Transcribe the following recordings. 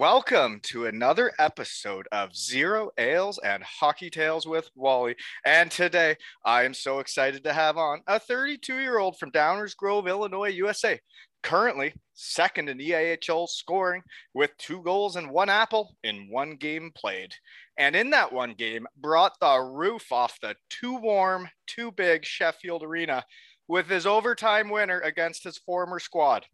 Welcome to another episode of Zero Ales and Hockey Tales with Wally. And today I am so excited to have on a 32 year old from Downers Grove, Illinois, USA. Currently second in EIHL scoring with two goals and one apple in one game played. And in that one game, brought the roof off the too warm, too big Sheffield Arena with his overtime winner against his former squad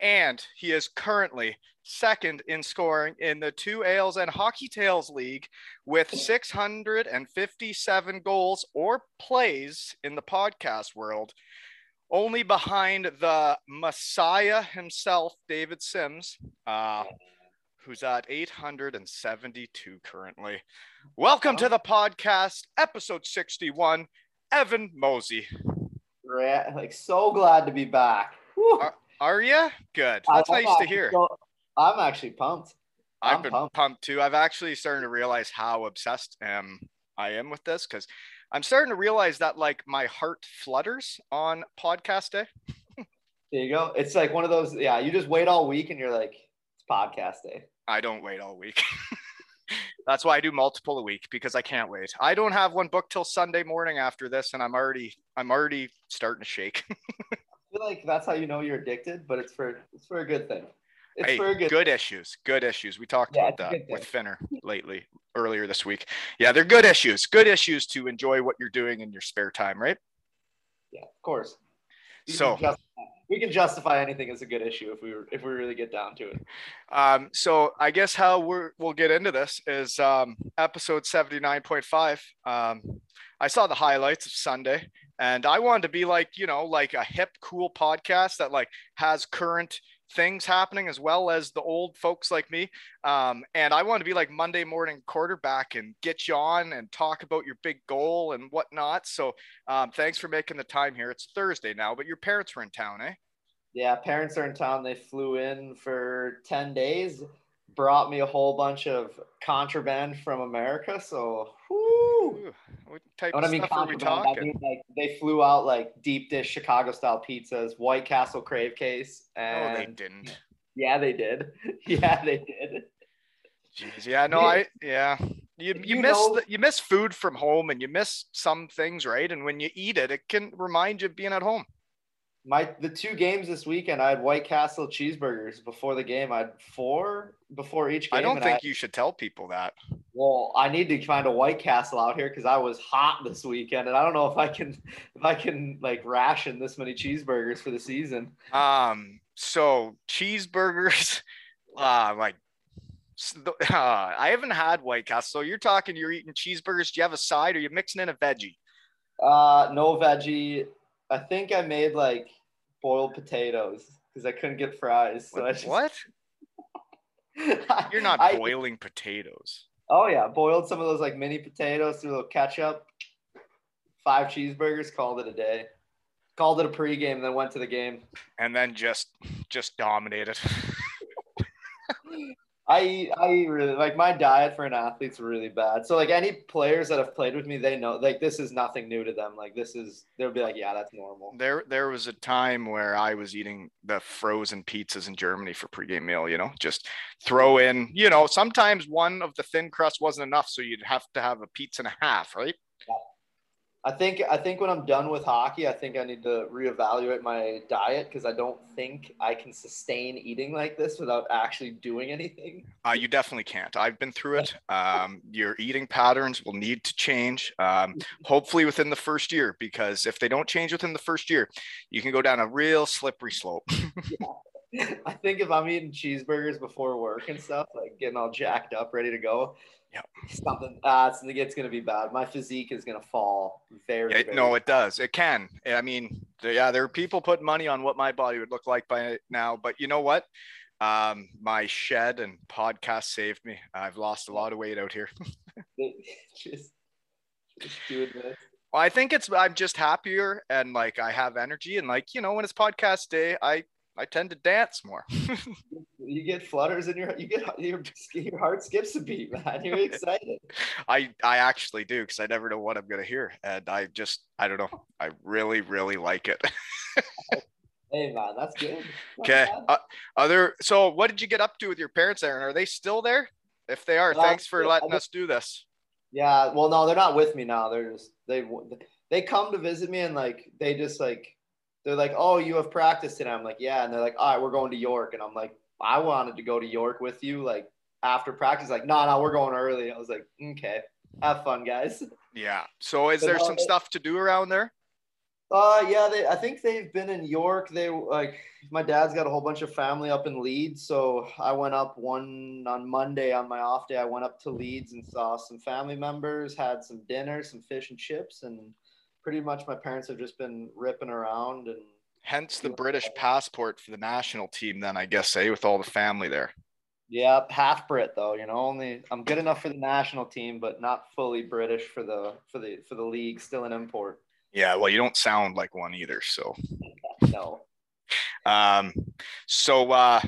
and he is currently second in scoring in the two Ales and Hockey Tales League with 657 goals or plays in the podcast world, only behind the Messiah himself, David Sims, uh, who's at 872 currently. Welcome to the podcast, episode 61, Evan Mosey. Like so glad to be back. Whew. Are, you? Good. That's I'm nice to hear. so- I'm actually pumped. I've I'm been pumped. pumped. too. I've actually starting to realize how obsessed um, I am with this because I'm starting to realize that like my heart flutters on podcast day. There you go. It's like one of those. Yeah, you just wait all week and you're like, it's podcast day. I don't wait all week. That's why I do multiple a week because I can't wait. I don't have one booked till Sunday morning after this, and I'm already I'm already starting to shake. Feel like that's how you know you're addicted, but it's for it's for a good thing. It's hey, for a good. good issues, good issues. We talked Yeah, about that with. Finner lately, earlier this week. Yeah, they're good issues. Good issues to enjoy what you're doing in your spare time, right? Yeah, of course. We So- can justify, we can justify anything as a good issue if we were, if we really get down to it. Um, so I guess how we're, we'll get into this is um, episode 79.5. Um, I saw the highlights of Sunday and I wanted to be like, you know, like a hip, cool podcast that like has current things happening as well as the old folks like me. Um, and I want to be like Monday morning quarterback and get you on and talk about your big goal and whatnot. So um, thanks for making the time here. It's Thursday now, but your parents were in town, eh? Yeah, parents are in town. They flew in for 10 days, brought me a whole bunch of contraband from America. So, whoo. Ooh, what type When of I mean stuff are we contraband, I mean like they flew out like deep dish Chicago style pizzas, White Castle crave case, Oh, and they didn't. yeah, they did. Yeah, they did. Jeez, yeah, no, Yeah. I yeah. You you, You miss know- the, you miss food from home and you miss some things, right? And when you eat it, it can remind you of being at home. My the two games this weekend, I had White Castle cheeseburgers before the game. I had four before each game. I don't think you should tell people that. well, I need to find a White Castle out here because I was hot this weekend, and I don't know if I can if I can like ration this many cheeseburgers for the season. Um, so cheeseburgers, uh, like. Uh, I haven't had White Castle. So you're talking, you're eating cheeseburgers. Do you have a side or you mixing in a veggie? Uh, no veggie. I think I made like boiled potatoes because I couldn't get fries. So I What? just, what? You're not I- boiling potatoes. Oh yeah, boiled some of those like mini potatoes, threw a little ketchup, five cheeseburgers, called it a day. Called it a pregame, then went to the game. And then just just dominated. I eat, I eat really like my diet for an athlete's really bad. So like any players that have played with me, they know like this is nothing new to them. Like this is they'll be like, yeah, that's normal. There, there was a time where I was eating the frozen pizzas in Germany for pregame meal. You know, just throw in. You know, sometimes one of the thin crust wasn't enough, so you'd have to have a pizza and a half, right? I think I think when I'm done with hockey, I think I need to reevaluate my diet because I don't think I can sustain eating like this without actually doing anything. Uh, you definitely can't. I've been through it. Um, your eating patterns will need to change, um, hopefully within the first year, because if they don't change within the first year, you can go down a real slippery slope. I think if I'm eating cheeseburgers before work and stuff, like getting all jacked up, ready to go, Yep. something uh, it's, it's gonna be bad. My physique is gonna fall very. Yeah, very no, it does. It can. I mean, yeah, there are people putting money on what my body would look like by now, but you know what? Um, my shed and podcast saved me. I've lost a lot of weight out here. just, just doing this. Well, I think it's I'm just happier and like I have energy and like you know when it's podcast day, I I tend to dance more. You get flutters in your you get your your heart skips a beat, man. You're excited. I I actually do because I never know what I'm gonna hear, and I just I don't know. I really really like it. Hey man, that's good. Okay. Uh, other so what did you get up to with your parents, Aaron? Are they still there? If they are, Uh, thanks for yeah, letting us do this. Yeah, well, no, they're not with me now. They're just they they come to visit me and like they just like they're like, oh, you have practice today. I'm like, yeah, and they're like, all right, we're going to York, and I'm like, I wanted to go to York with you, like after practice. Like, no, no, we're going early. I was like, okay, have fun, guys. Yeah. So is But there some it- stuff to do around there? Uh, yeah, they. I think they've been in York. They like my dad's got a whole bunch of family up in Leeds, so I went up one on Monday on my off day. I went up to Leeds and saw some family members, had some dinner, some fish and chips, and pretty much my parents have just been ripping around and Hence the British passport for the national team, then I guess, eh, with all the family there. yeah, half Brit though. You know, only I'm good enough for the national team, but not fully British for the for the for the league. Still an import. Yeah, well, you don't sound like one either. So, No. um, so uh,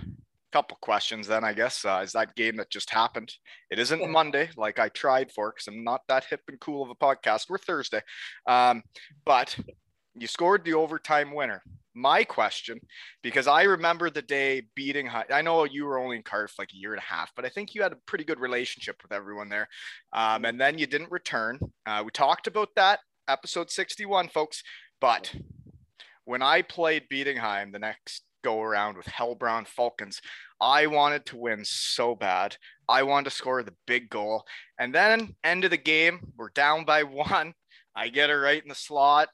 couple questions then, I guess. Uh, is that game that just happened? It isn't Monday, like I tried for, because I'm not that hip and cool of a podcast. We're Thursday, um, but you scored the overtime winner. My question, because I remember the day beating. Hi- I know you were only in Cardiff like a year and a half, but I think you had a pretty good relationship with everyone there. Um, and then you didn't return. Uh, we talked about that episode 61, folks. But when I played Bietigheim the next go around with Heilbronn Falcons, I wanted to win so bad. I wanted to score the big goal. And then end of the game, we're down by one. I get it right in the slot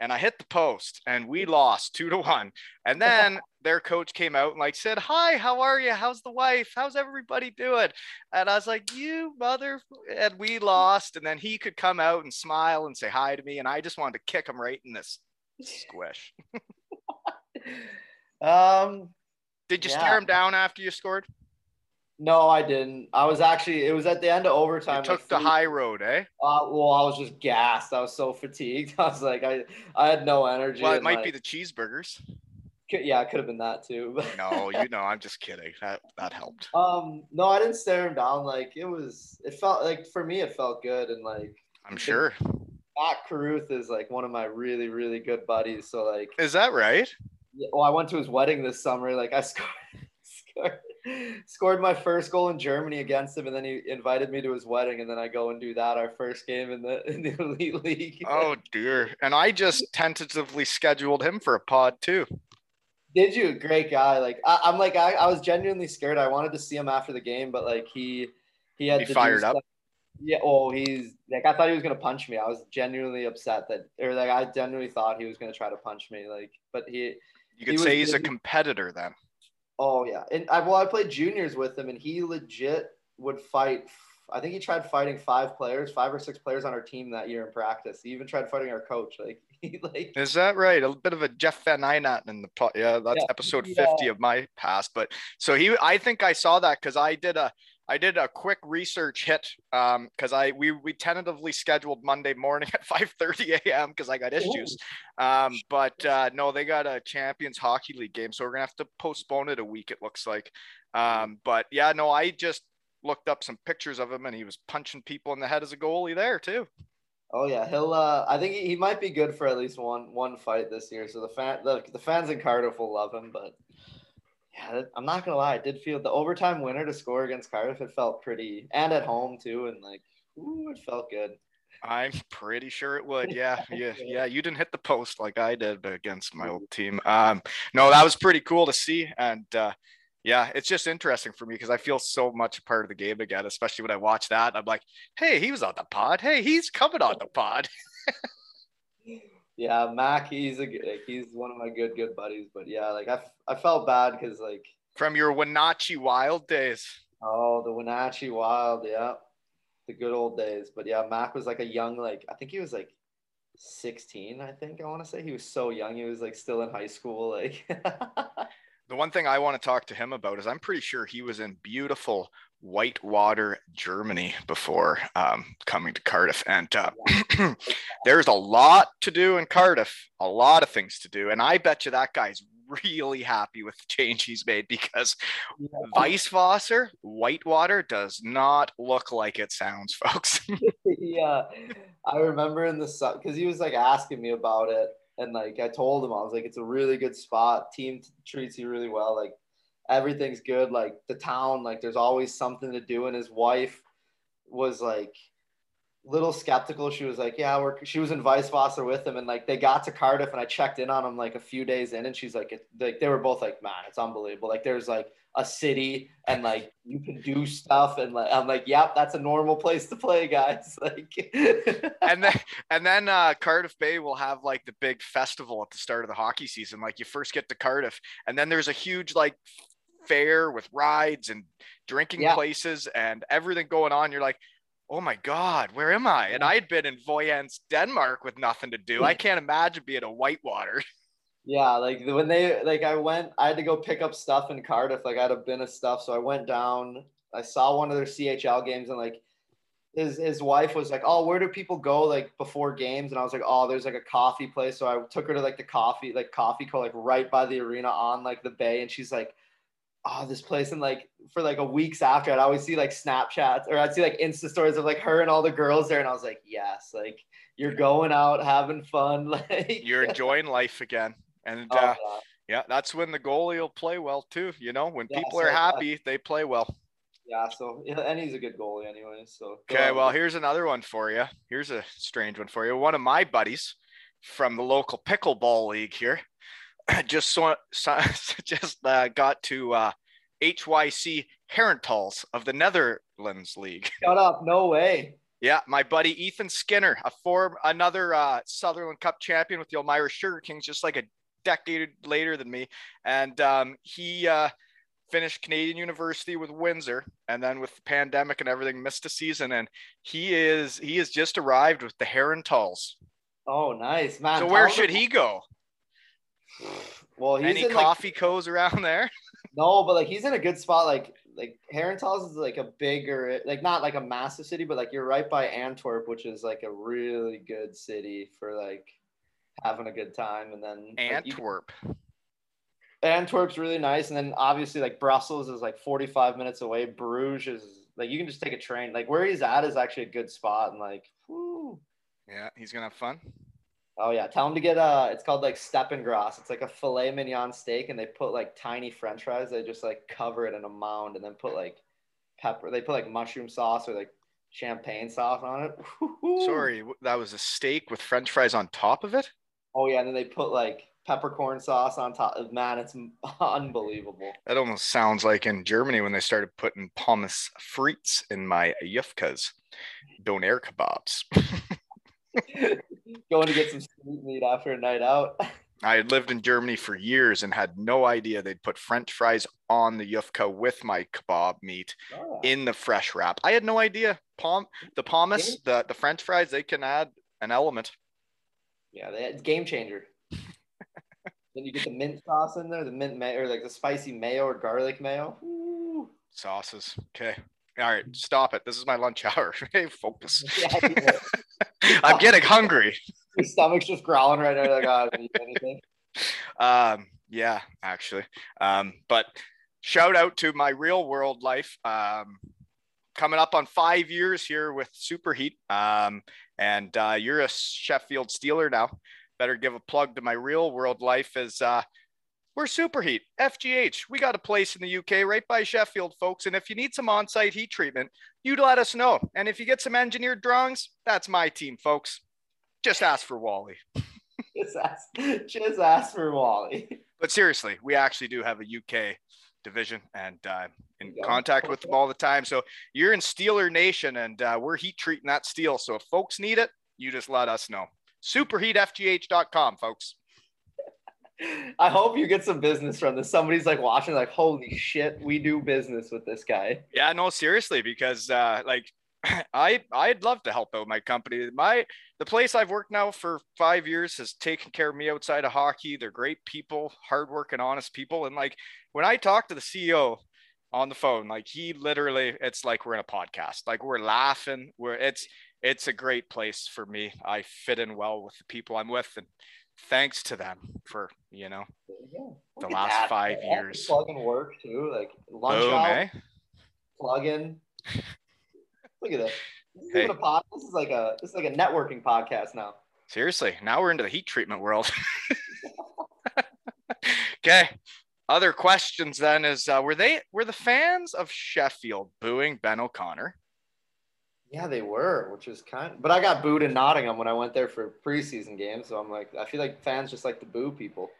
and I hit the post and we lost two to one. And then their coach came out and like said, Hi, how are you? How's the wife? How's everybody doing? And I was like, You mother and we lost. And then he could come out and smile and say hi to me. And I just wanted to kick him right in this squish. Um, Did you Yeah. stare him down after you scored? no, I didn't. I was actually. It was at the end of You overtime. took like the high road, eh? Uh, well, I was just gassed. I was so fatigued. I was like, I, I had no energy. Well, it might like, be the cheeseburgers. could- yeah, it could have been that too. But No, you know, I'm just kidding. That that helped. um, no, I didn't stare him down. Like it was. It felt like for me, it felt good, and like I'm sure. Mac Carruth is like one of my really, really good buddies. So like, Is that right? Well, I went to his wedding this summer. Like I scored, scored, scored my first goal in Germany against him, and then he invited me to his wedding, and then I go and do that our first game in the in the elite league. Oh dear. And I just tentatively scheduled him for a pod too. Did you? Great guy. Like I, I'm like I, I was genuinely scared. I wanted to see him after the game, but like he he had He to fired up? stuff- Yeah. Oh, he's like I thought he was gonna punch me. I was genuinely upset that, or like I genuinely thought he was gonna try to punch me. Like, but he. You could He was say he's a competitor then. Oh yeah, and I well I played juniors with him, and he legit would fight. I think he tried fighting five players, five or six players on our team that year in practice. He even tried fighting our coach. Like he like Is that right? A bit of a Jeff Van Eynatten in the. Yeah, that's Yeah, episode yeah. 50 of my past. But so he, I think I saw that because I did a, I did a quick research hit um because I we we tentatively scheduled Monday morning at 5:30 a.m. because I got issues. Um, but uh, no, they got a Champions Hockey League game, so we're gonna have to postpone it a week. It looks like. Um, but yeah, no, I just looked up some pictures of him and he was punching people in the head as a goalie there too. Oh yeah, he'll. Uh, I think he, he might be good for at least one one fight this year. So the fan the, the fans in Cardiff will love him. But yeah, I'm not gonna lie, I did feel the overtime winner to score against Cardiff. It felt pretty, and at home too, and like, ooh, it felt good. I'm pretty sure it would. Yeah, yeah, yeah. You didn't hit the post like I did against my old team. Um, no, that was pretty cool to see, and uh, yeah, it's just interesting for me because I feel so much a part of the game again, especially when I watch that. I'm like, hey, he was on the pod. Hey, he's coming on the pod. yeah, Mac, he's a like, he's one of my good good buddies. But yeah, like I, I felt bad because like from your Wenatchee Wild days. Oh, the Wenatchee Wild, yeah, the good old days. But yeah, Mac was like a young, like I think he was like 16. I think I want to say he was so young. He was like still in high school, like. the one thing I want to talk to him about is I'm pretty sure he was in beautiful Whitewater, Germany before um, coming to Cardiff. And uh, there's a lot to do in Cardiff, a lot of things to do. And I bet you that guy's really happy with the change he's made because yeah. Weißwasser, Whitewater, does not look like it sounds, folks. yeah. I remember in the sun because he was like asking me about it and like I told him, I was like, it's a really good spot. Team treats you really well. Like everything's good. Like the town, like there's always something to do. And his wife was like little skeptical. She was like, yeah, we're, she was in Weißwasser with him. And like, they got to Cardiff and I checked in on him like a few days in and she's like, it, like, they were both like, man, it's unbelievable. Like there's like a city and like you can do stuff and like I'm like, yep, that's a normal place to play, guys. Like and then and then uh Cardiff Bay will have like the big festival at the start of the hockey season. Like you first get to Cardiff and then there's a huge like fair with rides and drinking yeah. places and everything going on. You're like, oh my God, where am I? And I had been in Vojens, Denmark with nothing to do. I mm. can't imagine being a whitewater. Yeah, like when they like I went, I had to go pick up stuff in Cardiff. Like I had a bin of stuff, so I went down. I saw one of their CHL games, and like his his wife was like, "Oh, where do people go like before games?" And I was like, "Oh, there's like a coffee place." So I took her to like the coffee like coffee co like right by the arena on like the bay, and she's like, "Oh, this place." And like for like a weeks after, I'd always see like Snapchats or I'd see like Insta stories of like her and all the girls there, and I was like, "Yes, like." You're going out having fun, like you're enjoying life again. And oh, uh, yeah. that's when the goalie will play well too. You know, when yeah, people so, are happy, uh, they play well. Yeah, so and he's a good goalie anyway. So okay, well here's another one for you. Here's a strange one for you. One of my buddies from the local pickleball league here just saw, so just uh, got to uh, HYC Herentals of the Netherlands League. Shut up! No way. Yeah, my buddy Ethan Skinner, a form another uh, Sutherland Cup champion with the Elmira Sugar Kings, just like a decade later than me, and um, he uh, finished Canadian University with Windsor, and then with the pandemic and everything, missed a season. And he is he has just arrived with the Herentals. Oh, nice man! So where should he go? Well, he's any coffee like, co's around there. no, but like he's in a good spot. Like like Herentals is like a bigger, like not like a massive city, but like you're right by Antwerp, which is like a really good city for like having a good time. And then Antwerp. Like, you, Antwerp's really nice. And then obviously like Brussels is like 45 minutes away. Bruges is like you can just take a train. Like where he's at is actually a good spot. And like, whoo. Yeah, he's gonna have fun. Oh yeah, tell them to get uh it's called like Steppengrass. It's like a filet mignon steak and they put like tiny french fries. They just like cover it in a mound and then put like pepper. They put like mushroom sauce or like champagne sauce on it. Sorry, that was a steak with french fries on top of it? Oh yeah, and then they put like peppercorn sauce on top. of Man, it's unbelievable. That almost sounds like in Germany when they started putting pommes frites in my yufkas, doner kebabs. Going to get some street meat after a night out. I had lived in Germany for years and had no idea they'd put French fries on the yufka with my kebab meat oh. in the fresh wrap. I had no idea. Pom the pommes, the, the French fries, they can add an element. Yeah, it's game changer. then you get the mint sauce in there, the mint mayo, or like the spicy mayo or garlic mayo. Ooh. Sauces. Okay. All right, stop it. This is my lunch hour. hey, focus. I'm getting hungry. Your stomach's just growling right now. Like, oh, anything. Um, yeah, actually. Um, but shout out to my real world life. Um, coming up on five years here with Superheat. Um, and uh, you're a Sheffield Steeler now. Better give a plug to my real world life as uh, We're Superheat, FGH. We got a place in the UK right by Sheffield, folks. And if you need some on site heat treatment, you'd let us know. And if you get some engineered drawings, that's my team, folks. Just ask for Wally. Just ask, just ask for Wally. But seriously, we actually do have a UK division and uh, in Yeah. contact with them all the time. So you're in Steeler Nation and uh, we're heat treating that steel. So if folks need it, you just let us know. Superheatfgh.com, folks. I hope you get some business from this. Somebody's like watching, like, holy shit, we do business with this guy. Yeah, no, seriously, because uh, like I I'd love to help out my company. My the place I've worked now for five years has taken care of me outside of hockey. They're great people, hardworking, honest people. And like when I talk to the CEO on the phone, like he literally, it's like we're in a podcast. Like we're laughing. We're it's it's a great place for me. I fit in well with the people I'm with, and thanks to them for you know Yeah. The last that, five man. That's years. Plug and work too. Like lunch boom, out, eh? plug in. Look at this. This is, Hey. this is like a this is like a networking podcast now. Seriously, now we're into the heat treatment world. okay. Other questions then is uh, were they were the fans of Sheffield booing Ben O'Connor? Yeah, they were, which is kind. But I got booed in Nottingham when I went there for preseason games, so I'm like, I feel like fans just like to boo people.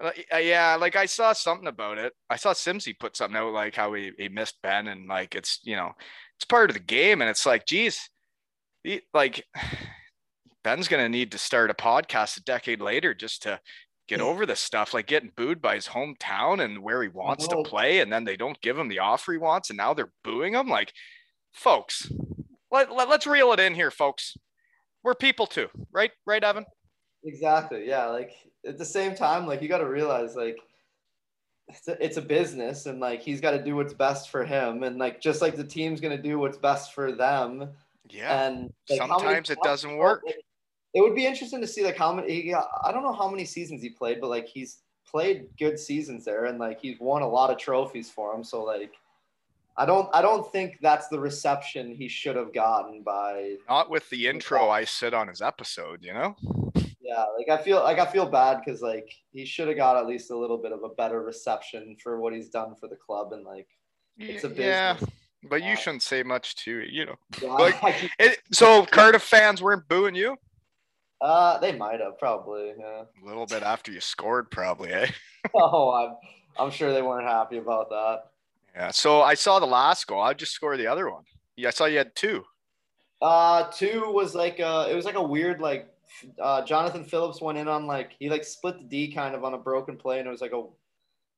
Uh, uh, yeah, like I saw something about it. I saw Simsy put something out like how he, he missed Ben and like it's you know it's part of the game and it's like geez, he, like Ben's gonna need to start a podcast a decade later just to get over this stuff, like getting booed by his hometown and where he wants to play, and then they don't give him the offer he wants, and now they're booing him. Like, folks, let, let, let's reel it in here, folks. We're people too, right? Right, Evan? Exactly. Yeah. Like at the same time, like you got to realize, like it's a, it's a business, and like he's got to do what's best for him, and like just like the team's gonna do what's best for them. Yeah. And like, Sometimes it doesn't work. It would be interesting to see like how many. Got, I don't know how many seasons he played, but like he's played good seasons there, and like he's won a lot of trophies for him. So like, I don't I don't think that's the reception he should have gotten by. Not with the intro I sit on his episode, you know? Yeah, like I feel like I feel bad because like he should have got at least a little bit of a better reception for what he's done for the club, and like it's a business. Yeah, but you shouldn't say much to you know. Yeah, Like- It, so Cardiff fans weren't booing you uh, they might have probably. Yeah. a little bit after you scored, probably, eh? Oh, I'm I'm sure they weren't happy about that. Yeah. So I saw the last goal. I just scored the other one. Yeah, I saw you had two. Uh, two was like uh, it was like a weird like uh, Jonathan Phillips went in on like he like split the D kind of on a broken play, and it was like a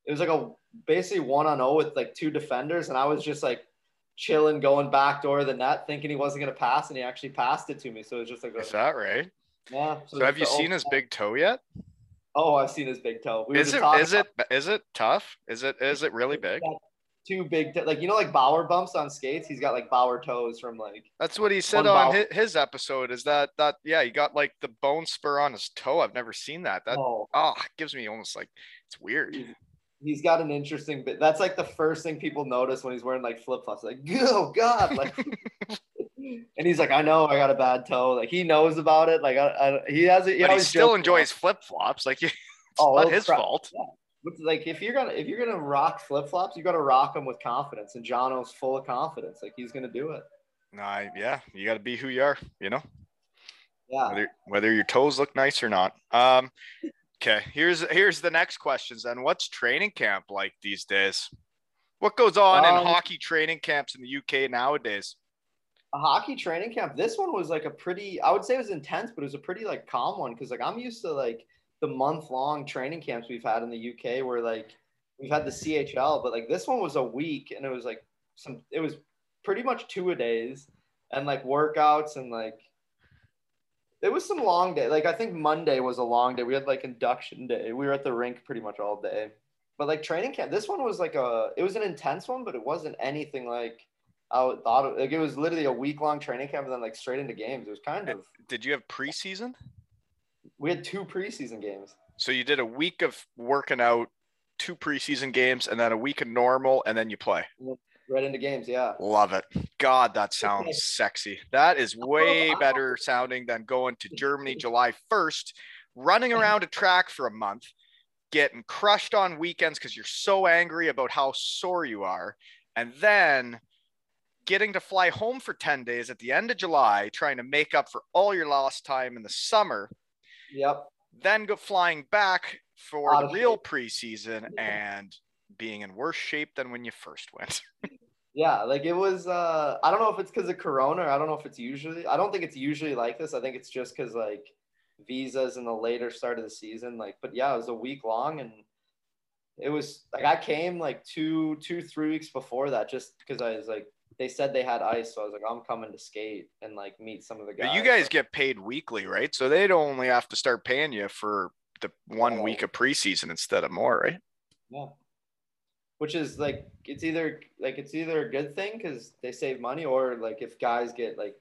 it was like a basically one on zero with like two defenders, and I was just like chilling, going back door of the net, thinking he wasn't gonna pass, and he actually passed it to me. So it was just like a, Is that right? yeah. So have you seen his big toe yet? Oh, I've seen his big toe. We Is it is it is it tough? Is it is it really big? Two big t- like you know like Bauer bumps on skates. He's got like Bauer toes from like That's what he said on his, episode. Is that that yeah? He got like the bone spur on his toe. I've never seen that. That oh. oh, it gives me almost like it's weird. he's got an interesting bit. That's like the first thing people notice when he's wearing like flip flops. Like, oh god, like, and he's like, I know I got a bad toe. Like he knows about it. Like I, I, he has it. He but he still enjoys flip flops. Like it's Oh, not his crap. fault. But like if you're gonna if you're gonna rock flip flops, you got to rock them with confidence. And Jono's full of confidence. Like he's gonna do it. I- yeah, you got to be who you are. You know. Yeah. whether whether your toes look nice or not. Um, okay, here's here's the next questions. Then, what's training camp like these days? What goes on in Um, hockey training camps in the UK nowadays? a hockey training camp. This one was like a pretty, I would say it was intense, but it was a pretty like calm one because like I'm used to like the month long training camps we've had in the UK where like we've had the CHL, but like this one was a week and it was like some, it was pretty much two a days and like workouts and like it was some long day. Like I think Monday was a long day. We had like induction day. We were at the rink pretty much all day. But like training camp, this one was like a it was an intense one, but it wasn't anything like I thought it, like it was literally a week long training camp and then like straight into games. It was kind of Did you have preseason? We had two preseason games. So you did a week of working out, two preseason games, and then a week of normal, and then you play. Right into games, yeah. Love it. God, that sounds sexy. That is oh, way better sounding than going to Germany July 1st, running around a track for a month, getting crushed on weekends because you're so angry about how sore you are, and then getting to fly home for 10 days at the end of July, trying to make up for all your lost time in the summer. Yep. Then go flying back for Out the real shape. preseason and being in worse shape than when you first went. Yeah, like it was. Uh, I don't know if it's because of Corona. Or I don't know if it's usually. I don't think it's usually like this. I think it's just because like visas in the later start of the season. Like, but yeah, it was a week long, and it was like I came like two, two, three weeks before that, just because I was like they said they had ice, so I was like I'm coming to skate and like meet some of the guys. But you guys get paid weekly, right? So they'd only have to start paying you for the one week of preseason instead of more, right? Yeah. Which is like it's either like it's either a good thing because they save money, or like if guys get like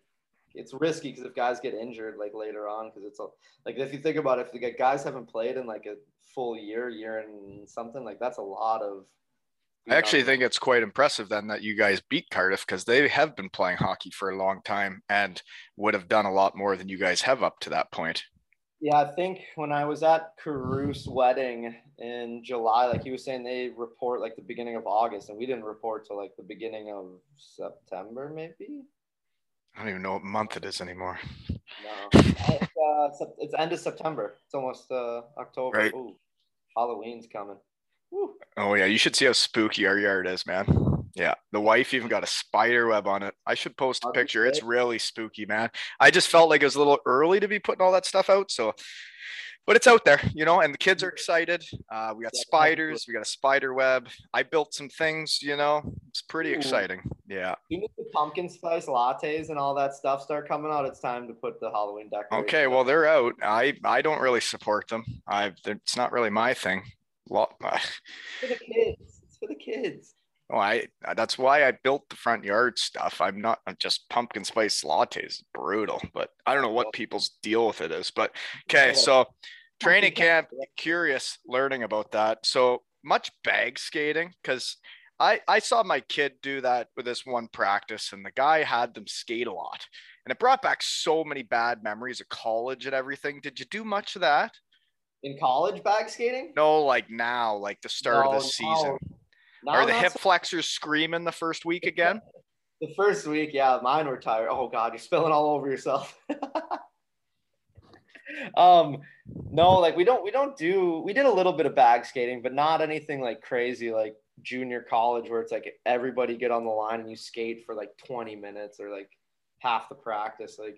it's risky because if guys get injured like later on because it's a, like if you think about it, if the guys haven't played in like a full year, year and something like that's a lot of. I actually think it's quite impressive then that you guys beat Cardiff because they have been playing hockey for a long time and would have done a lot more than you guys have up to that point. Yeah, I think when I was at Carruth's wedding in July, like he was saying, they report like the beginning of August, and we didn't report till like the beginning of September, maybe. I don't even know what month it is anymore. No, it's, uh, it's end of September. It's almost uh, October. Right. Ooh, Halloween's coming. Woo. Oh yeah, you should see how spooky our yard is, man. Yeah, the wife even got a spider web on it. I should post a picture. It's really spooky, man. I just felt like it was a little early to be putting all that stuff out, so but it's out there, you know, and the kids are excited. Uh, we got spiders, we got a spider web. I built some things, you know. It's pretty Ooh. exciting. Yeah. Soon as the pumpkin spice lattes and all that stuff start coming out, it's time to put the Halloween decorations. Okay, well they're out. I I don't really support them. I it's not really my thing. It's for the kids. It's for the kids. Oh, I that's why I built the front yard stuff. I'm not I'm just pumpkin spice lattes. Brutal, but I don't know what people's deal with it is. But okay, so training camp, curious learning about that. So much bag skating because I I saw my kid do that with this one practice, and the guy had them skate a lot, and it brought back so many bad memories of college and everything. Did you do much of that? In college, bag skating? No, like now, like the start No, of the season. No, Are the hip so- flexors screaming the first week again? The first week, yeah, mine were tired. Oh God, you're spilling all over yourself. um, no, like we don't we don't do we did a little bit of bag skating, but not anything like crazy like junior college where it's like everybody get on the line and you skate for like 20 minutes or like half the practice. Like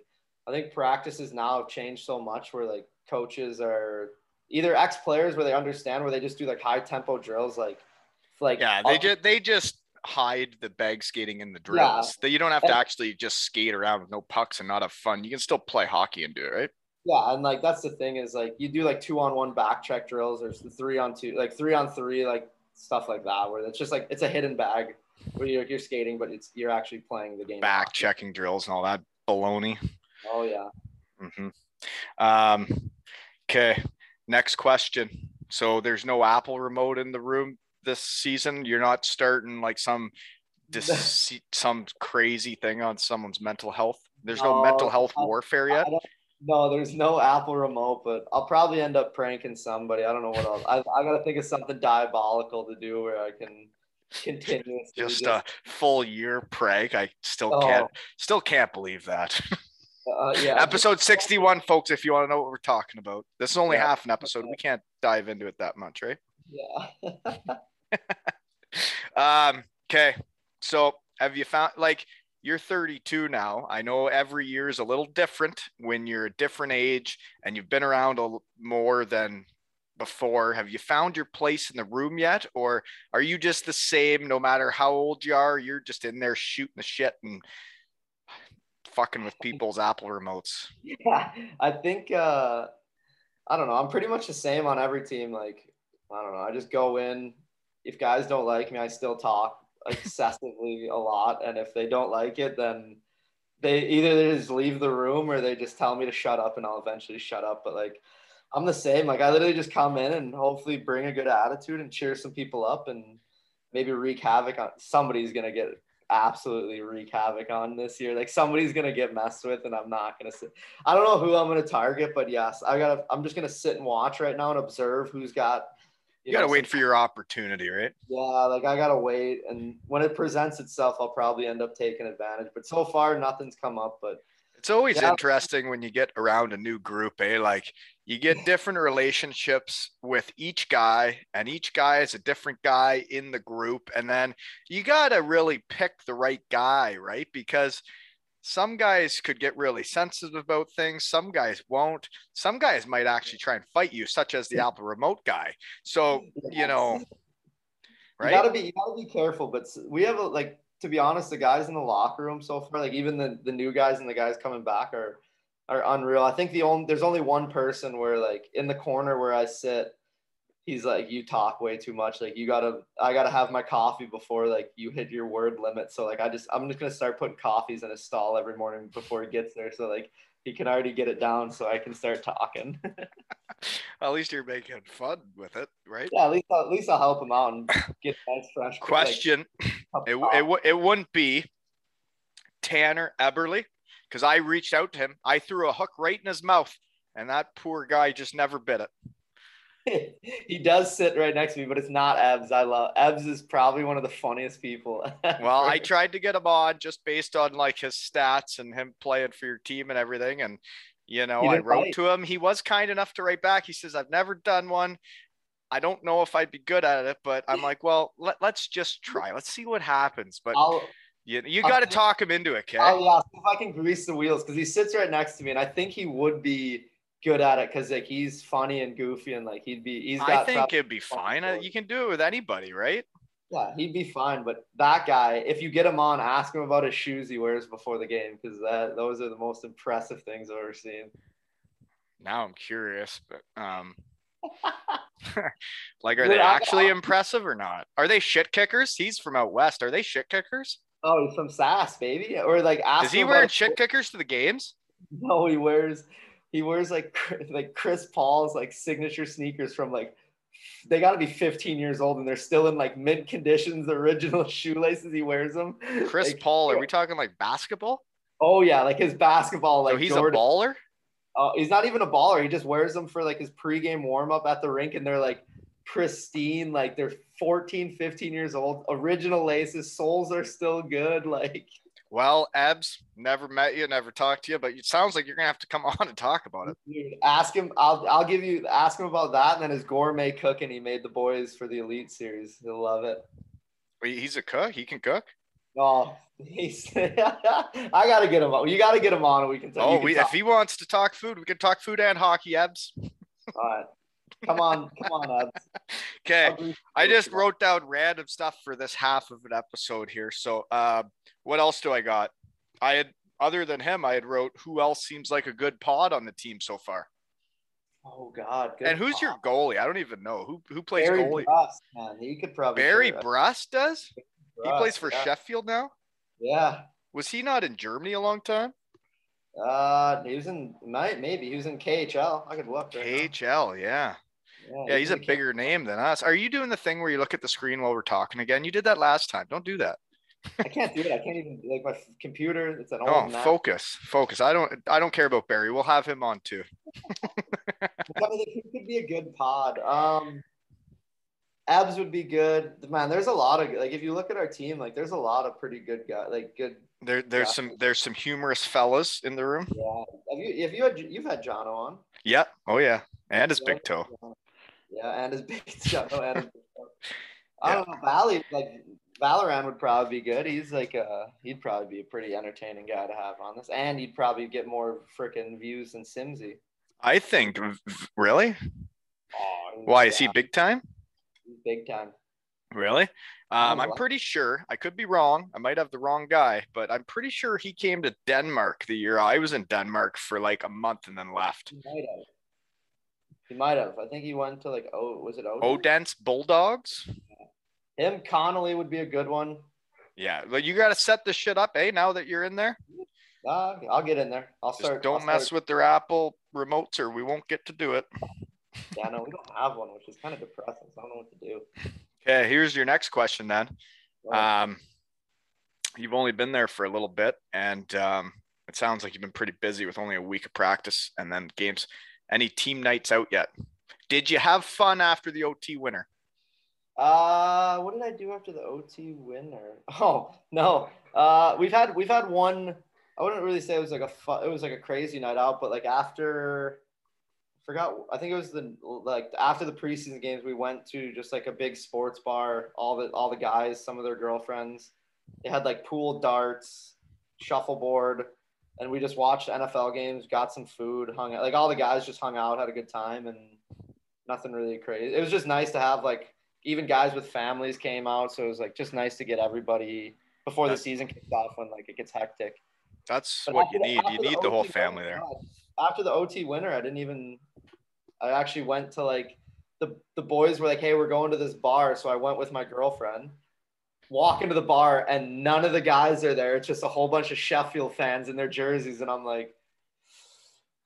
I think practices now have changed so much where like coaches are either ex players where they understand where they just do like high tempo drills like like Yeah, they just they just hide the bag skating in the drills. That you don't have to actually just skate around with no pucks and not have fun. You can still play hockey and do it, right? Yeah, and like that's the thing is like you do like two on one back check drills or three on two, like three on three, like stuff like that, where it's just like it's a hidden bag where you're, you're skating, but it's you're actually playing the game. Back checking drills and all that baloney. Oh yeah. Mm hmm Um, okay, next question. So there's no Apple remote in the room this season. You're not starting like some dis- some crazy thing on someone's mental health. There's no No, mental health I- warfare yet. no, there's no Apple remote, but I'll probably end up pranking somebody. I don't know what else. I, I gotta think of something diabolical to do where I can continuously Just a full year prank. I still Oh. can't still can't believe that. uh, yeah. episode 61, folks, if you want to know what we're talking about. This is only Yeah. half an episode. We can't dive into it that much, right? Yeah. Um, okay. So have you found like you're 32 now? I know every year is a little different when you're a different age and you've been around a more than before. Have you found your place in the room yet? Or are you just the same no matter how old you are? You're just in there shooting the shit and fucking with people's Apple remotes. Yeah, I think uh I don't know. I'm pretty much the same on every team. Like, I don't know. I just go in. If guys don't like me, I still talk excessively a lot. And if they don't like it, then they either they just leave the room or they just tell me to shut up and I'll eventually shut up. But like I'm the same. Like I literally just come in and hopefully bring a good attitude and cheer some people up and maybe wreak havoc on somebody's gonna get absolutely wreak havoc on this year. Like somebody's gonna get messed with, and I'm not gonna sit. I don't know who I'm gonna target, but yes, I gotta. I'm just gonna sit and watch right now and observe who's got You gotta know, wait for your opportunity, right? Yeah, like I gotta wait, and when it presents itself, I'll probably end up taking advantage. But so far, nothing's come up. But It's always Yeah. interesting when you get around a new group, eh? Like you get different relationships with each guy, and each guy is a different guy in the group. And then you gotta really pick the right guy, right? Because some guys could get really sensitive about things, some guys won't. Some guys might actually try and fight you, such as the Apple remote guy. So, you know, you right? gotta be you gotta be careful. But we have a, like to be honest, the guys in the locker room so far, like even the the new guys and the guys coming back are are unreal. I think the only there's only one person where like in the corner where I sit, he's like, you talk way too much. Like you gotta I gotta have my coffee before like you hit your word limit. So like I just I'm just gonna start putting coffees in his stall every morning before he gets there. So like he can already get it down so I can start talking. At least you're making fun with it, right? yeah, at least I'll, at least I'll help him out and get a nice fresh Question. cup It, it, it wouldn't be Tanner Eberle because I reached out to him. I threw a hook right in his mouth, and that poor guy just never bit it. he does sit right next to me, but it's not Ebs. I love Ebs is probably one of the funniest people. Well, I tried to get him on just based on like his stats and him playing for your team and everything. And, you know, I wrote to him. He was kind enough to write back. He says, I've never done one. I don't know if I'd be good at it, but I'm like, well, let, let's just try. Let's see what happens. But I'll, you, you got to talk him into it, okay? I'll yeah, if I can grease the wheels because he sits right next to me, and I think he would be good at it because like he's funny and goofy and like he'd be he's got I think it'd be fine. Uh, You can do it with anybody, right? yeah he'd be fine. But that guy, if you get him on, ask him about his shoes he wears before the game because that those are the most impressive things I've ever seen. Now I'm curious, but um, like, are Dude, they I- actually impressive or not? Are they shit kickers? He's from out west. Are they shit kickers? Oh, he's from Sass, baby. Or like ask Is he wearing shit kickers to the games? No, he wears he wears like like Chris Paul's like signature sneakers from like they got to be 15 years old and they're still in like mint conditions. The original shoelaces he wears them. Chris Like, Paul, are we talking like basketball? Oh yeah, like his basketball. Like so he's Jordan. a baller. Uh, he's not even a baller. He just wears them for like his pregame warm up at the rink, and they're like pristine. Like they're 14, 15 years old. Original laces. Soles are still good. Like Well, Ebs, never met you, never talked to you, but it sounds like you're gonna have to come on and talk about it. Dude, ask him. I'll I'll give you ask him about that, and then his gourmet cooking he made the boys for the elite series. He'll love it. He's a cook. He can cook. Oh, he's. I gotta get him on. You gotta get him on, and we can. Oh, you Oh, can we, talk. if he wants to talk food, we can talk food and hockey, Ebs. All right. Come on, come on, Ed. Okay. I just wrote down random stuff for this half of an episode here. So, uh, what else do I got? I had, other than him, I had wrote who else seems like a good pod on the team so far. Oh God. Good and who's your goalie? I don't even know who who plays goalie. Barry goalie. Brust, man. He could probably. Barry? Brust does. He plays for yeah. Sheffield now. Yeah. Was he not in Germany a long time? Uh, he was in might maybe he was in KHL. I could look. Right now. KHL, yeah. Yeah, he's a in the K- bigger name than us. Are you doing the thing where you look at the screen while we're talking again? You did that last time. Don't do that. I can't do it. I can't even like my computer. It's an old. Oh, focus, focus. I don't, I don't care about Barry. We'll have him on too. I mean, it could be a good pod. Um, Abs would be good. Man, there's a lot of like if you look at our team, like there's a lot of pretty good guys. Like good. There, there's some, there's some humorous fellas in the room. Yeah. Have you? If you had, you've had Jono on. Yeah. Oh yeah. And his big toe. Yeah, and his big Jono and his big. I don't know. Valley like Vallerand would probably be good. He's like uh he'd probably be a pretty entertaining guy to have on this, and you'd probably get more freaking views than Simsy. I think. Really? Oh, Why is he big time? he's big time. Really? Um, I'm pretty sure. I could be wrong. I might have the wrong guy, but I'm pretty sure he came to Denmark the year I was in Denmark for like a month and then left. He might have. He might have. I think he went to like oh was it Odense? Odense Bulldogs. Him Connolly would be a good one. Yeah, but you got to set this shit up, eh? Now that you're in there, Uh, I'll get in there. I'll just start. don't I'll mess start- with their Apple remotes, or we won't get to do it. Yeah, no, we don't have one, which is kind of depressing. So I don't know what to do. Okay, here's your next question then. Um, you've only been there for a little bit, and um, it sounds like you've been pretty busy with only a week of practice and then games. Any team nights out yet? Did you have fun after the OT winner? Uh, what did I do after the OT winner? Oh no, uh, we've had we've had one. I wouldn't really say it was like a it was like a crazy night out, but like after, I forgot. I think it was the like after the preseason games, we went to just like a big sports bar. All the all the guys, some of their girlfriends, they had like pool darts, shuffleboard, and we just watched NFL games, got some food, hung out. Like all the guys just hung out, had a good time, and nothing really crazy. It was just nice to have like even guys with families came out, so it was like just nice to get everybody before the season kicks off when like it gets hectic. That's But what you the- need. You need the whole OT family winner, there. After the OT winner, I didn't even. I actually went to like the the boys were like, "Hey, we're going to this bar," so I went with my girlfriend. Walk into the bar and none of the guys are there. It's just a whole bunch of Sheffield fans in their jerseys, and I'm like,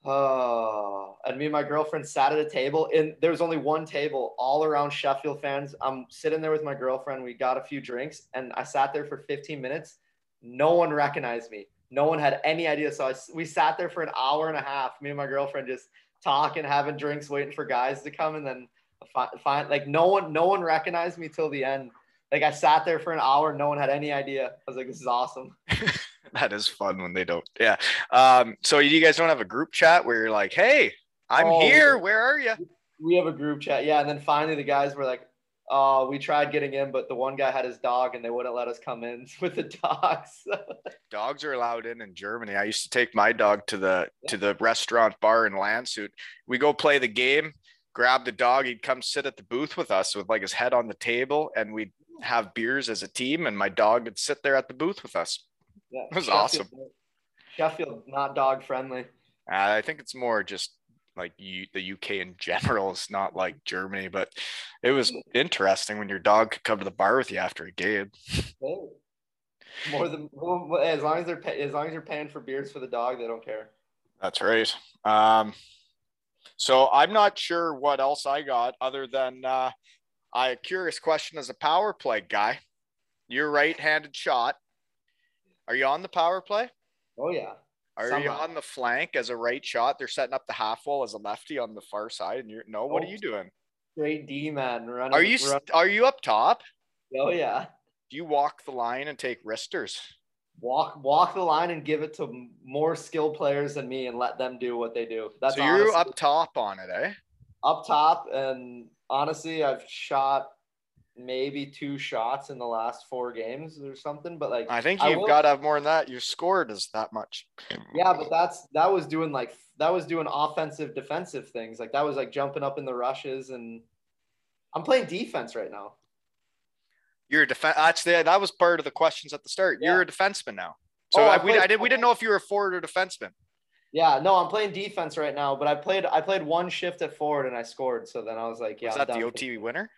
oh. And me and my girlfriend sat at a table, and there was only one table all around Sheffield fans. I'm sitting there with my girlfriend. We got a few drinks, and I sat there for 15 minutes. No one recognized me. No one had any idea. So I, we sat there for an hour and a half. Me and my girlfriend just talking, having drinks, waiting for guys to come, and then fi- find like no one, no one recognized me till the end. Like I sat there for an hour, no one had any idea. I was like, "This is awesome." that is fun when they don't. Yeah. Um. So you guys don't have a group chat where you're like, "Hey, I'm Oh, here. Where are you?" We have a group chat, yeah. And then finally, the guys were like, "Oh, we tried getting in, but the one guy had his dog, and they wouldn't let us come in with the dogs." Dogs are allowed in in Germany. I used to take my dog to the to the restaurant bar in Landshut. We go play the game, grab the dog. He'd come sit at the booth with us with like his head on the table, and we'd have beers as a team. And my dog would sit there at the booth with us. yeah, That was Sheffield- awesome. Sheffield, not dog friendly. Uh, I think it's more just like you, the UK in general. It's not like Germany, but it was interesting when your dog could come to the bar with you after a game. More than as long as they're as long as you're paying for beers for the dog, they don't care. That's right. Um, so I'm not sure what else I got other than uh, I a curious question as a power play guy. You're right-handed shot. Are you on the power play? Oh yeah. Are you on the flank as a right shot? They're setting up the half wall as a lefty on the far side, and you're no. What are Oh. you doing? Great D man running. Are you s- run- are you up top? oh yeah. Do you walk the line and take wristers? Walk walk the line and give it to more skilled players than me and let them do what they do. That's so you're honestly- up top on it, eh? up top and honestly I've shot maybe two shots in the last four games or something. But like I think you've got to have more than that. You scored is that much. Yeah, but that's that was doing like that was doing offensive defensive things. Like that was like jumping up in the rushes and I'm playing defense right now. You're a defense. That's the, that was part of the questions at the start. You're a defenseman now. So Oh, I I, we, played- I did, we didn't know if you were a forward or defenseman. Yeah, no, I'm playing defense right now, but I played I played one shift at forward and I scored. So then I was like, yeah, was that the. OT winner?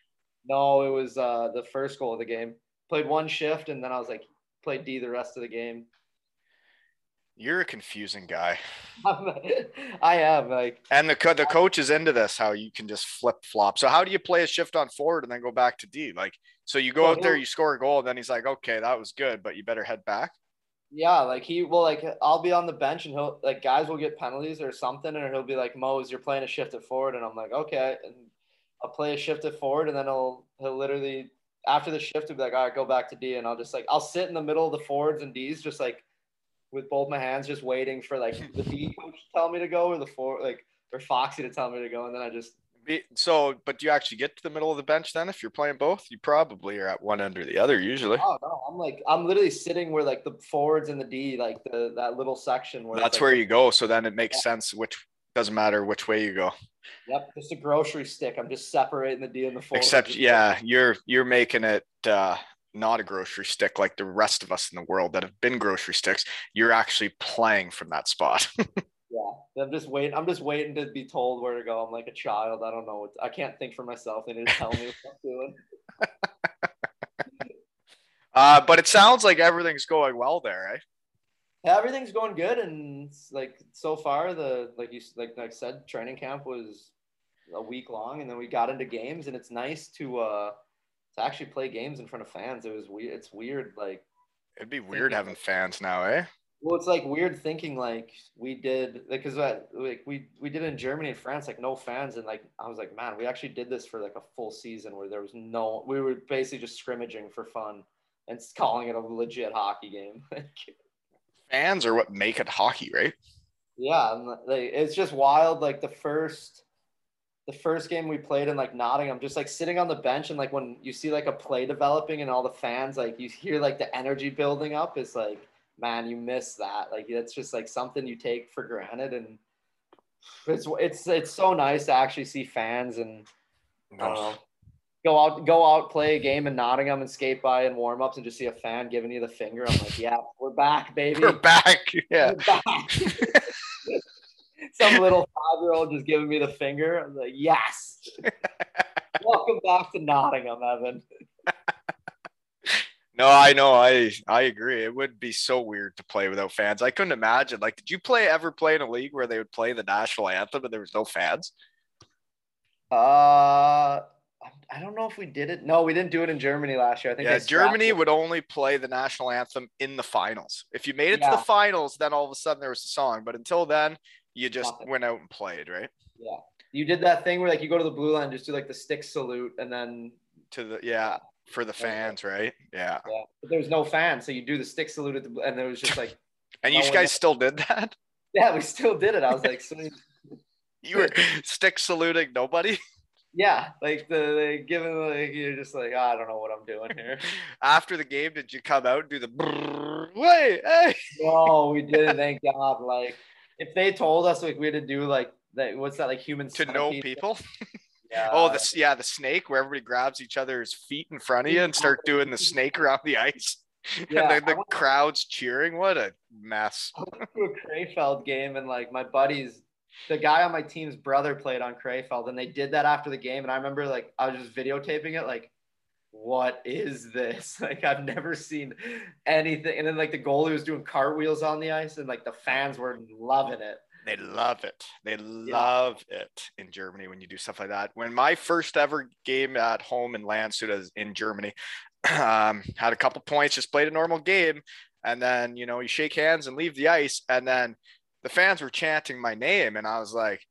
No, it was uh the first goal of the game. Played one shift and then I was like played D the rest of the game. You're a confusing guy. I am like And the co- the coach is into this, how you can just flip flop. So how do you play a shift on forward and then go back to D? Like, so you go Well, out there, you score a goal, and then he's like, okay, that was good, but you better head back. Yeah, like he will like I'll be on the bench and he'll like guys will get penalties or something and he'll be like Mose, you're playing a shift at forward and I'm like okay and I'll play a shift at forward and then he'll he'll literally after the shift he'll be like all right go back to D and I'll just like I'll sit in the middle of the forwards and D's just like with both my hands just waiting for like the D coach to tell me to go or the four like or Foxy to tell me to go and then I just So, but do you actually get to the middle of the bench then if you're playing both? You probably are at one end or the other usually. oh no I'm like I'm literally sitting where like the forwards and the D like the that little section where That's like, where you go. So then it makes Yeah. sense which doesn't matter which way you go. Yep, just a grocery stick. I'm just separating the D and the forward. Except, yeah, you're you're making it uh, not a grocery stick like the rest of us in the world that have been grocery sticks. You're actually playing from that spot. yeah. I'm just waiting. I'm just waiting to be told where to go. I'm like a child. I don't know. What, I can't think for myself. They need to tell me what I'm doing. uh, but it sounds like everything's going well there, eh? Yeah, everything's going good, and like so far, the like you like like I said, training camp was a week long, and then we got into games, and it's nice to uh to actually play games in front of fans. It was weird. It's weird, like It'd be weird having fans now, eh? Well, it's like weird thinking like we did because like we we did in Germany and France like no fans and like I was like man we actually did this for like a full season where there was no we were basically just scrimmaging for fun and calling it a legit hockey game. Fans are what make it hockey, right? yeah, like it's just wild. Like the first the first game we played in like Nottingham, just like sitting on the bench and like when you see like a play developing and all the fans like you hear like the energy building up, is like man, you miss that. Like it's just like something you take for granted, and it's it's it's so nice to actually see fans and don't go out go out play a game in Nottingham and skate by and warm ups and just see a fan giving you the finger. I'm like, yeah, we're back, baby. We're back. Yeah. We're back. Some little five year old just giving me the finger. I'm like, yes. Welcome back to Nottingham, Evan. No, I know. I I agree. It would be so weird to play without fans. I couldn't imagine. Like, did you play ever play in a league where they would play the national anthem and there was no fans? Uh, I don't know if we did it. No, we didn't do it in Germany last year. I think Yeah, Germany it. would only play the national anthem in the finals. If you made it to the finals, then all of a sudden there was a song. But until then, you just Nothing. went out and played, right? Yeah, you did that thing where like you go to the blue line, just do like the stick salute, and then To the yeah, for the fans, right? Yeah. yeah, but there was no fans, so you do the stick salute at the, and it was just like, And you guys still did that? yeah, we still did it. I was like, so, You were stick saluting nobody yeah, like the, the giving like you're just like "Ah, I don't know what I'm doing here. after the game. Did you come out and do the brrr, wait, hey? no, we didn't. Thank God. Like if they told us like we had to do like that, what's that like human to know people? Yeah. Oh, this yeah, the snake where everybody grabs each other's feet in front of you and start doing the snake around the ice. Yeah, and then the crowd's cheering. What a mess. I went to a Krefeld game and like my buddies, the guy on my team's brother played on Krefeld and they did that after the game. And I remember like I was just videotaping it, like, what is this? Like I've never seen anything. And then like the goalie was doing cartwheels on the ice and like the fans were loving it. They love it. They love it in Germany when you do stuff like that. When my first ever game at home in Landshut is in Germany, um, had a couple points, just played a normal game, and then you know you shake hands and leave the ice, and then the fans were chanting my name, and I was like,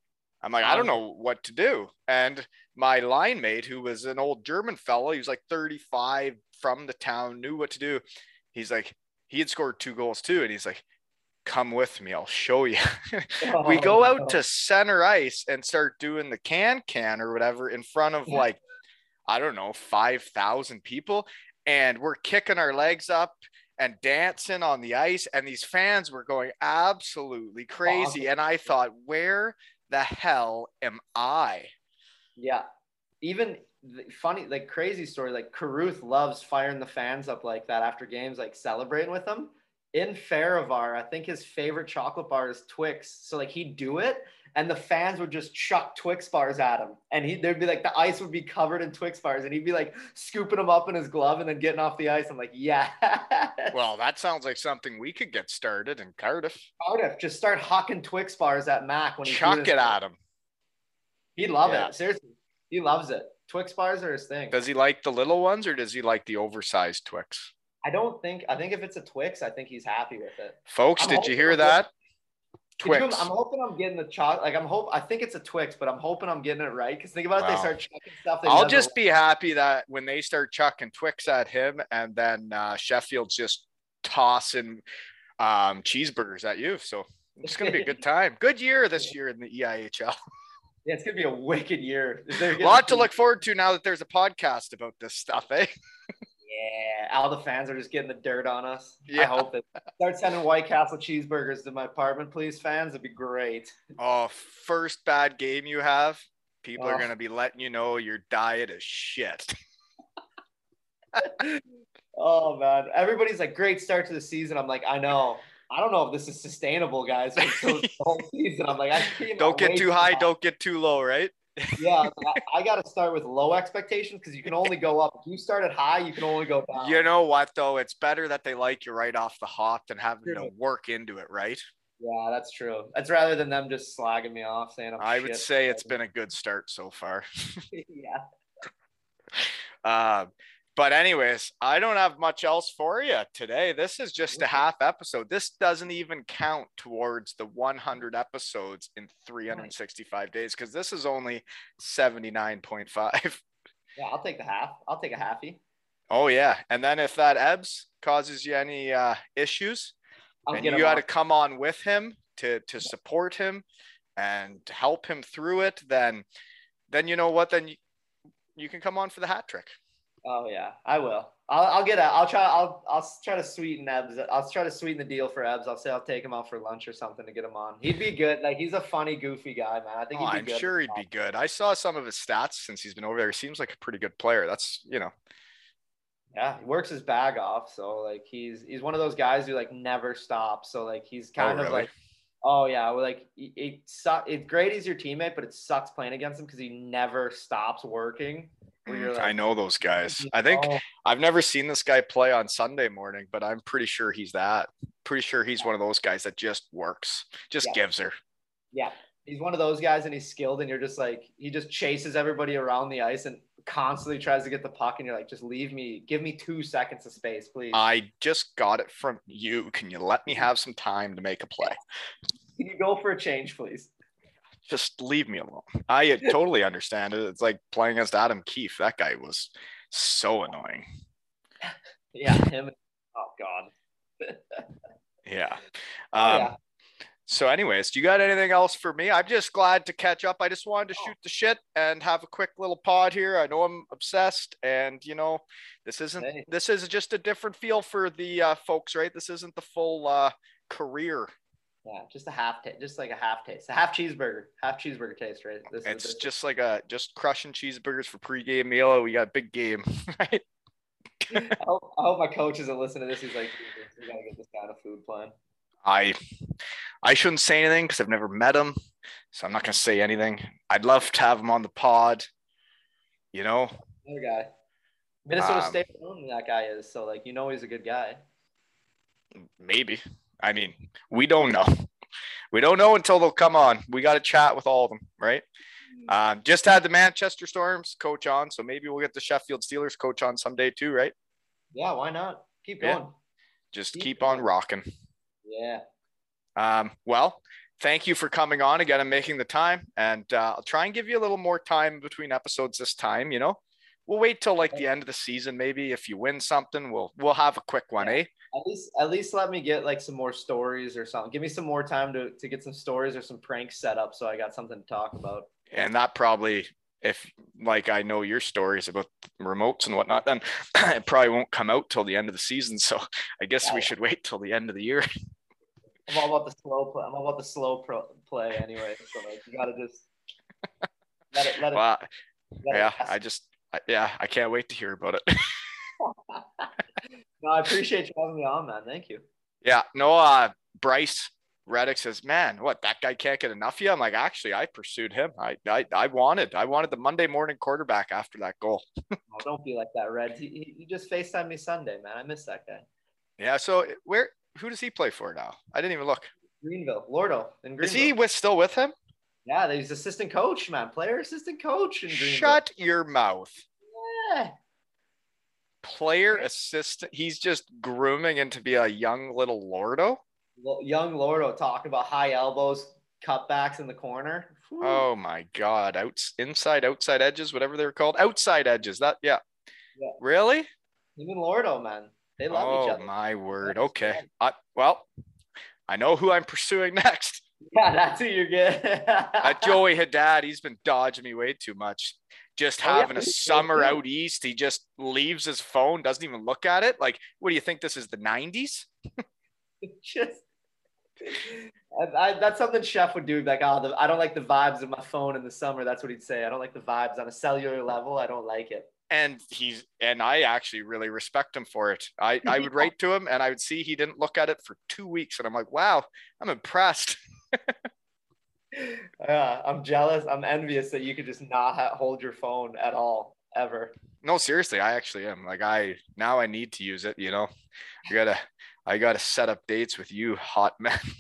I'm like, I don't um, know what to do. And my line mate, who was an old German fellow, he was like 35 from the town, knew what to do. He's like, he had scored two goals too, and he's like, come with me, I'll show you. we Oh, go out no. to center ice and start doing the can can or whatever in front of Yeah. like i don't know 5000 people and we're kicking our legs up and dancing on the ice and these fans were going absolutely crazy and i thought where the hell am i Yeah. Even funny, like crazy story, like Carruth loves firing the fans up like that after games, like celebrating with them. In Farivar, I think his favorite chocolate bar is Twix. So like he'd do it and the fans would just chuck Twix bars at him. And he there'd be like the ice would be covered in Twix bars and he'd be like scooping them up in his glove and then getting off the ice. I'm like, yeah. well that sounds like something we could get started in cardiff Cardiff, just start hawking Twix bars at Mac when he's chuck it at him He'd love Yeah. it. Seriously. He loves it. Twix bars are his thing. does he like the little ones or does he like the oversized twix I don't think. I think if it's a Twix, I think he's happy with it. folks I'm did you hear I'm that Could you- twix I'm hoping I'm getting the chocolate. Like I'm hope. I think it's a Twix, but I'm hoping I'm getting it right. Because think about it, they start chucking stuff. I'll just be happy that when they start chucking Twix at him, and then uh, Sheffield's just tossing um, cheeseburgers at you. So it's going to be a good time. Good year this year in the EIHL. Yeah, it's gonna be a wicked year. A lot to look forward to now that there's a podcast about this stuff, eh? Yeah, all the fans are just getting the dirt on us. Yeah. I hope that start sending White Castle cheeseburgers to my apartment, please, fans. It'd be great. Oh, first bad game you have, people are Oh. going to be letting you know your diet is shit. Oh man, everybody's like, great start to the season. I'm like, I know. I don't know if this is sustainable, guys. The whole season, I'm like, I Don't get too high, high. don't get too low, right? Yeah, I, got to start with low expectations because you can only go up. If you started high, you can only go down. You know what, though? It's better that they like you right off the hop than having to work into it, right? Yeah, that's true. That's rather than them just slagging me off, saying I'm. I would say it's been a good start so far. yeah. Uh, but anyways, I don't have much else for you today. This is just a half episode. This doesn't even count towards the 100 episodes in 365 days because this is only 79.5. Yeah, I'll take the half. I'll take a halfie. Oh yeah, and then if that ebbs causes you any uh, issues, I'll and you got to come on with him to to support him and help him through it, then then you know what? Then you, you can come on for the hat trick. Oh yeah, I will. I'll, I'll get a. I'll try. I'll I'll try to sweeten Ebs. I'll try to sweeten the deal for Ebs. I'll say I'll take him out for lunch or something to get him on. He'd be good. Like he's a funny, goofy guy, man. I think Oh, he'd be I'm sure he'd be good. I saw some of his stats since he's been over there. He seems like a pretty good player. That's you know. Yeah, he works his bag off. So like he's he's one of those guys who like never stops. So like he's oh, kind oh, of really? like oh yeah, well, like it, it suck. It's great he's your teammate, but it sucks playing against him because he never stops working. Where you're Mm, like, I know those guys. I think oh, I've never seen this guy play on Sunday morning, but I'm pretty sure he's that. Pretty sure he's one of those guys that just works, just Yeah. gives her. Yeah, he's one of those guys, and he's skilled, and you're just like he just chases everybody around the ice and constantly tries to get the puck, and you're like, just leave me, give me two seconds of space, please. I just got it from you. Can you let me have some time to make a play? Can you go for a change, please? Just leave me alone. I totally understand it. It's like playing against Adam Keefe. That guy was so annoying. Yeah, him. Oh God. Yeah. Oh, Um, yeah. So, anyways, do you got anything else for me? I'm just glad to catch up. I just wanted to Oh. shoot the shit and have a quick little pod here. I know I'm obsessed, and you know, this isn't this is just a different feel for the uh, folks, right? This isn't the full uh, career. Yeah, just a half taste, just like a half taste, a half cheeseburger, half cheeseburger taste, right? This It's just like a just crushing cheeseburgers for pregame meal. We got a big game, right? I hope, I hope my coach isn't listening to this. He's like, we gotta get this guy a food plan. I I shouldn't say anything because I've never met him, so I'm not gonna say anything. I'd love to have him on the pod. You know, Another guy, Minnesota Um, State that guy is. So like, you know, he's a good guy. maybe. I mean, we don't know. We don't know until they'll come on. We got to chat with all of them, right? Um, just had the Manchester Storms coach on, so maybe we'll get the Sheffield Steelers coach on someday too, right? Yeah, why not? Keep Yeah. going. Just Keep keep on rocking. Yeah. Um, well, thank you for coming on again and making the time. And uh, I'll try and give you a little more time between episodes this time. You know, we'll wait till like the end of the season. Maybe if you win something, we'll we'll have a quick one, eh? At least, at least let me get like some more stories or something. Give me some more time to, to get some stories or some pranks set up, so I got something to talk about. And that probably, if like I know your stories about remotes and whatnot, then it probably won't come out till the end of the season. So I guess we should wait till the end of the year. I'm all about the slow play. I'm all about the slow pro- play anyway. So like, you gotta just let it, let it. Well, let it yeah, pass. I just, I, yeah, I can't wait to hear about it. no, I appreciate you having me on, man. Thank you. Yeah, no, uh, Bryce Reddick says, "Man, what that guy can't get enough of you." I'm like, actually, I pursued him. I, I, I wanted, I wanted the Monday morning quarterback after that goal. Oh, don't be like that, Red. He, he, he just FaceTime me Sunday, man. I miss that guy. Yeah. So where, who does he play for now? I didn't even look. Greenville, Lordo, in Greenville. Is he with still with him? Yeah, he's assistant coach, man. Player assistant coach in Greenville. Shut your mouth. Yeah. Player assistant. He's just grooming into be a young little Lordo. Lo- Young Lordo talking about high elbows, cutbacks in the corner. Whew. Oh my God! Outs, inside, outside edges, whatever they're called. Outside edges. That yeah. Yeah. Really? And Lordo, man. They love oh each other. Oh my word. Yes, Okay. I, well, I know who I'm pursuing next. Yeah, that's who you're getting. That uh, Joey Haddad, he's been dodging me way too much. Just Oh, yeah, having a summer out east, he just leaves his phone, doesn't even look at it. Like, what do you think this is the 90s? just I, I, that's something Chef would do. Like, oh, the, I don't like the vibes of my phone in the summer. That's what he'd say. I don't like the vibes on a cellular level. I don't like it. And he's and I actually really respect him for it. I, I would write to him and I would see he didn't look at it for two weeks. And I'm like, wow, I'm impressed. Yeah, I'm jealous. I'm envious that you could just not ha- hold your phone at all ever. No, seriously, I actually am. Like I now I need to use it, you know. I gotta I gotta set up dates with you, hot man.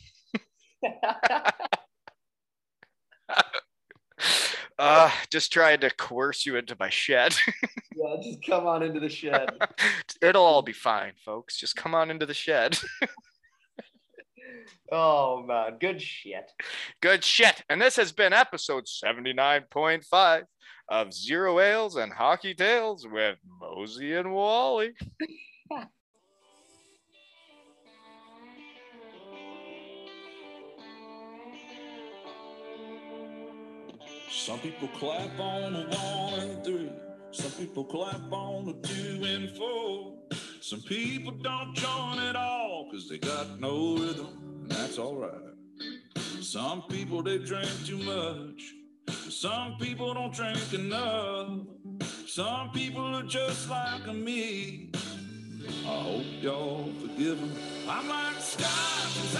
Uh, just tried to coerce you into my shed. Yeah, just come on into the shed. It'll all be fine, folks. Just come on into the shed. Oh man, good shit. Good shit. And this has been episode 79.5 of Zero Ales and Hockey Tales with Mosey and Wally. Some people clap on a one and three. Some people clap on a two and four. Some people don't join at all because they got no rhythm, and that's all right. Some people they drink too much. Some people don't drink enough. Some people are just like me. I hope y'all forgive them. I'm like stars